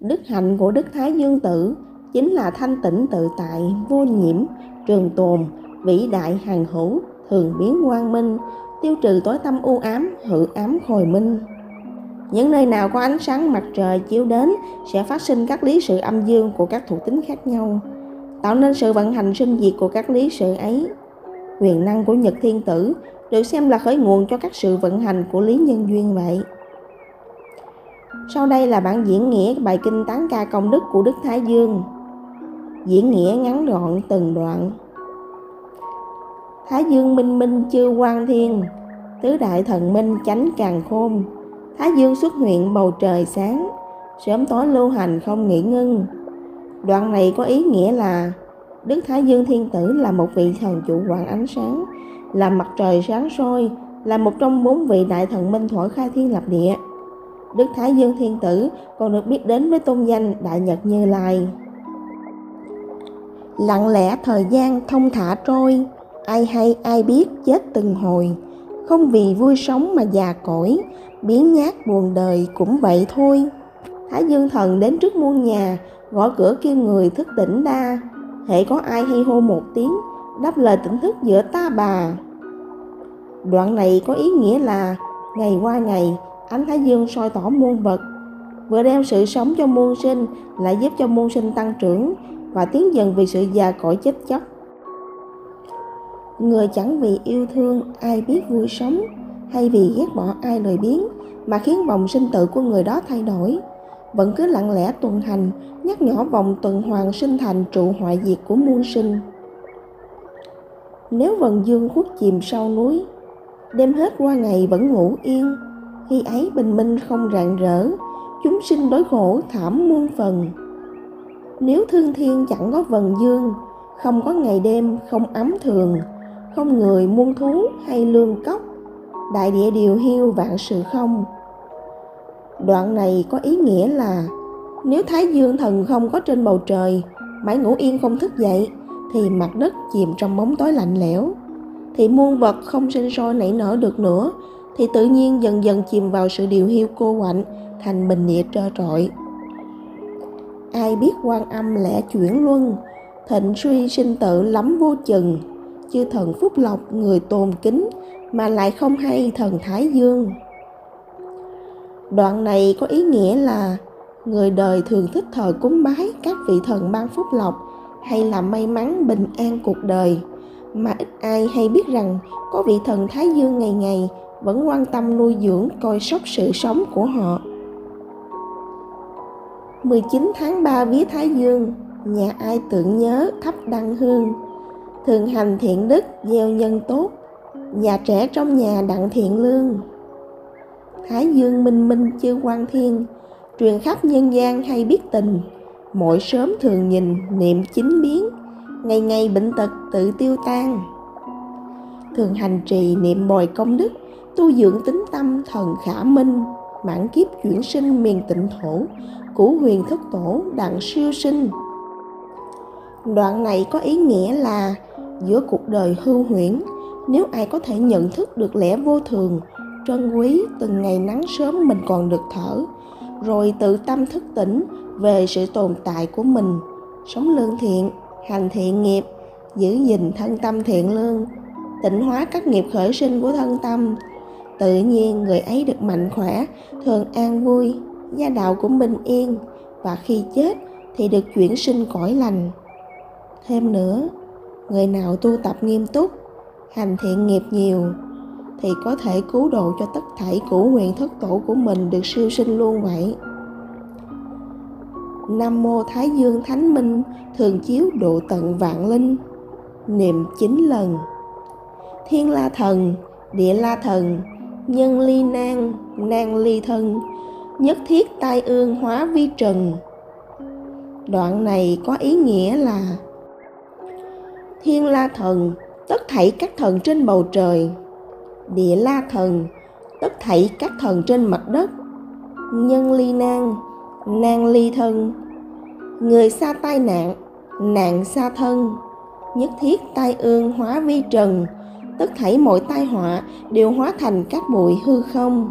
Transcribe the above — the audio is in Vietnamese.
Đức hạnh của Đức Thái Dương Tử chính là thanh tịnh tự tại, vô nhiễm, trường tồn, vĩ đại hàng hữu, thường biến quang minh, tiêu trừ tối tâm u ám, hữu ám hồi minh. Những nơi nào có ánh sáng mặt trời chiếu đến sẽ phát sinh các lý sự âm dương của các thuộc tính khác nhau, tạo nên sự vận hành sinh diệt của các lý sự ấy. Quyền năng của Nhật Thiên Tử được xem là khởi nguồn cho các sự vận hành của lý nhân duyên vậy. Sau đây là bản diễn nghĩa bài kinh tán ca công đức của Đức Thái Dương. Diễn nghĩa ngắn gọn từng đoạn. Thái Dương minh minh chư quan thiên, tứ đại thần minh chánh càng khôn. Thái Dương xuất hiện bầu trời sáng, sớm tối lưu hành không nghỉ ngưng. Đoạn này có ý nghĩa là Đức Thái Dương Thiên Tử là một vị thần chủ quản ánh sáng, là mặt trời sáng soi, là một trong bốn vị đại thần minh thổi khai thiên lập địa. Đức Thái Dương Thiên Tử còn được biết đến với tôn danh Đại Nhật Như Lai. Lặng lẽ thời gian thông thả trôi, ai hay ai biết chết từng hồi, không vì vui sống mà già cỗi, biến nhát buồn đời cũng vậy thôi. Thái Dương Thần đến trước muôn nhà, gõ cửa kêu người thức tỉnh đa, hệ có ai hay hô một tiếng, đáp lời tỉnh thức giữa ta bà. Đoạn này có ý nghĩa là ngày qua ngày ánh thái dương soi tỏ muôn vật, vừa đem sự sống cho muôn sinh, lại giúp cho muôn sinh tăng trưởng và tiến dần vì sự già cõi chết chóc. Người chẳng vì yêu thương ai biết vui sống, hay vì ghét bỏ ai lười biếng, mà khiến vòng sinh tử của người đó thay đổi. Vẫn cứ lặng lẽ tuần hành, nhắc nhỏ vòng tuần hoàn sinh thành trụ hoại diệt của muôn sinh. Nếu vần dương khuất chìm sau núi, đêm hết qua ngày vẫn ngủ yên khi ấy bình minh không rạng rỡ, chúng sinh đối khổ thảm muôn phần. Nếu thương thiên chẳng có vần dương, không có ngày đêm không ấm thường, không người muôn thú hay lương cốc, đại địa điều hiu vạn sự không. Đoạn này có ý nghĩa là, nếu thái dương thần không có trên bầu trời, mãi ngủ yên không thức dậy, thì mặt đất chìm trong bóng tối lạnh lẽo, thì muôn vật không sinh sôi nảy nở được nữa thì tự nhiên dần dần chìm vào sự điều hiu cô quạnh, thành bình địa trơ trọi. Ai biết quan âm lẽ chuyển luân, thịnh suy sinh tự lắm vô chừng. Chư thần phúc lộc người tôn kính mà lại không hay thần thái dương. Đoạn này có ý nghĩa là người đời thường thích thờ cúng bái các vị thần ban phúc lộc hay là may mắn bình an cuộc đời. Mà ít ai hay biết rằng có vị thần thái dương ngày ngày vẫn quan tâm nuôi dưỡng coi sóc sự sống của họ 19 tháng 3 vía Thái Dương, nhà ai tưởng nhớ thắp đăng hương, thường hành thiện đức gieo nhân tốt, nhà trẻ trong nhà đặng thiện lương. Thái Dương minh minh chư quan thiên, truyền khắp nhân gian hay biết tình, mỗi sớm thường nhìn niệm chính biến, ngày ngày bệnh tật tự tiêu tan. Thường hành trì niệm bồi công đức, tu dưỡng tính tâm thần khả minh, mãn kiếp chuyển sinh miền tịnh thổ cũ huyền thất tổ đặng siêu sinh. Đoạn này có ý nghĩa là giữa cuộc đời hư huyễn, nếu ai có thể nhận thức được lẽ vô thường, trân quý từng ngày nắng sớm mình còn được thở, rồi tự tâm thức tỉnh về sự tồn tại của mình, sống lương thiện, hành thiện nghiệp, giữ gìn thân tâm thiện lương, tịnh hóa các nghiệp khởi sinh của thân tâm tự nhiên người ấy được mạnh khỏe thường an vui gia đạo cũng bình yên và khi chết thì được chuyển sinh cõi lành. Thêm nữa người nào tu tập nghiêm túc hành thiện nghiệp nhiều thì có thể cứu độ cho tất thảy cửu huyền thất tổ của mình được siêu sinh luôn vậy. Nam mô Thái Dương Thánh Minh thường chiếu độ tận vạn linh niệm chín lần. Thiên La Thần, Địa La Thần, nhân ly nan nan ly thân nhất thiết tai ương hóa vi trần. Đoạn này có ý nghĩa là, thiên la thần, tất thảy các thần trên bầu trời. Địa la thần, tất thảy các thần trên mặt đất. Nhân ly nan nan ly thân người xa tai nạn nạn xa thân. Nhất thiết tai ương hóa vi trần tất thảy mọi tai họa đều hóa thành các bụi hư không.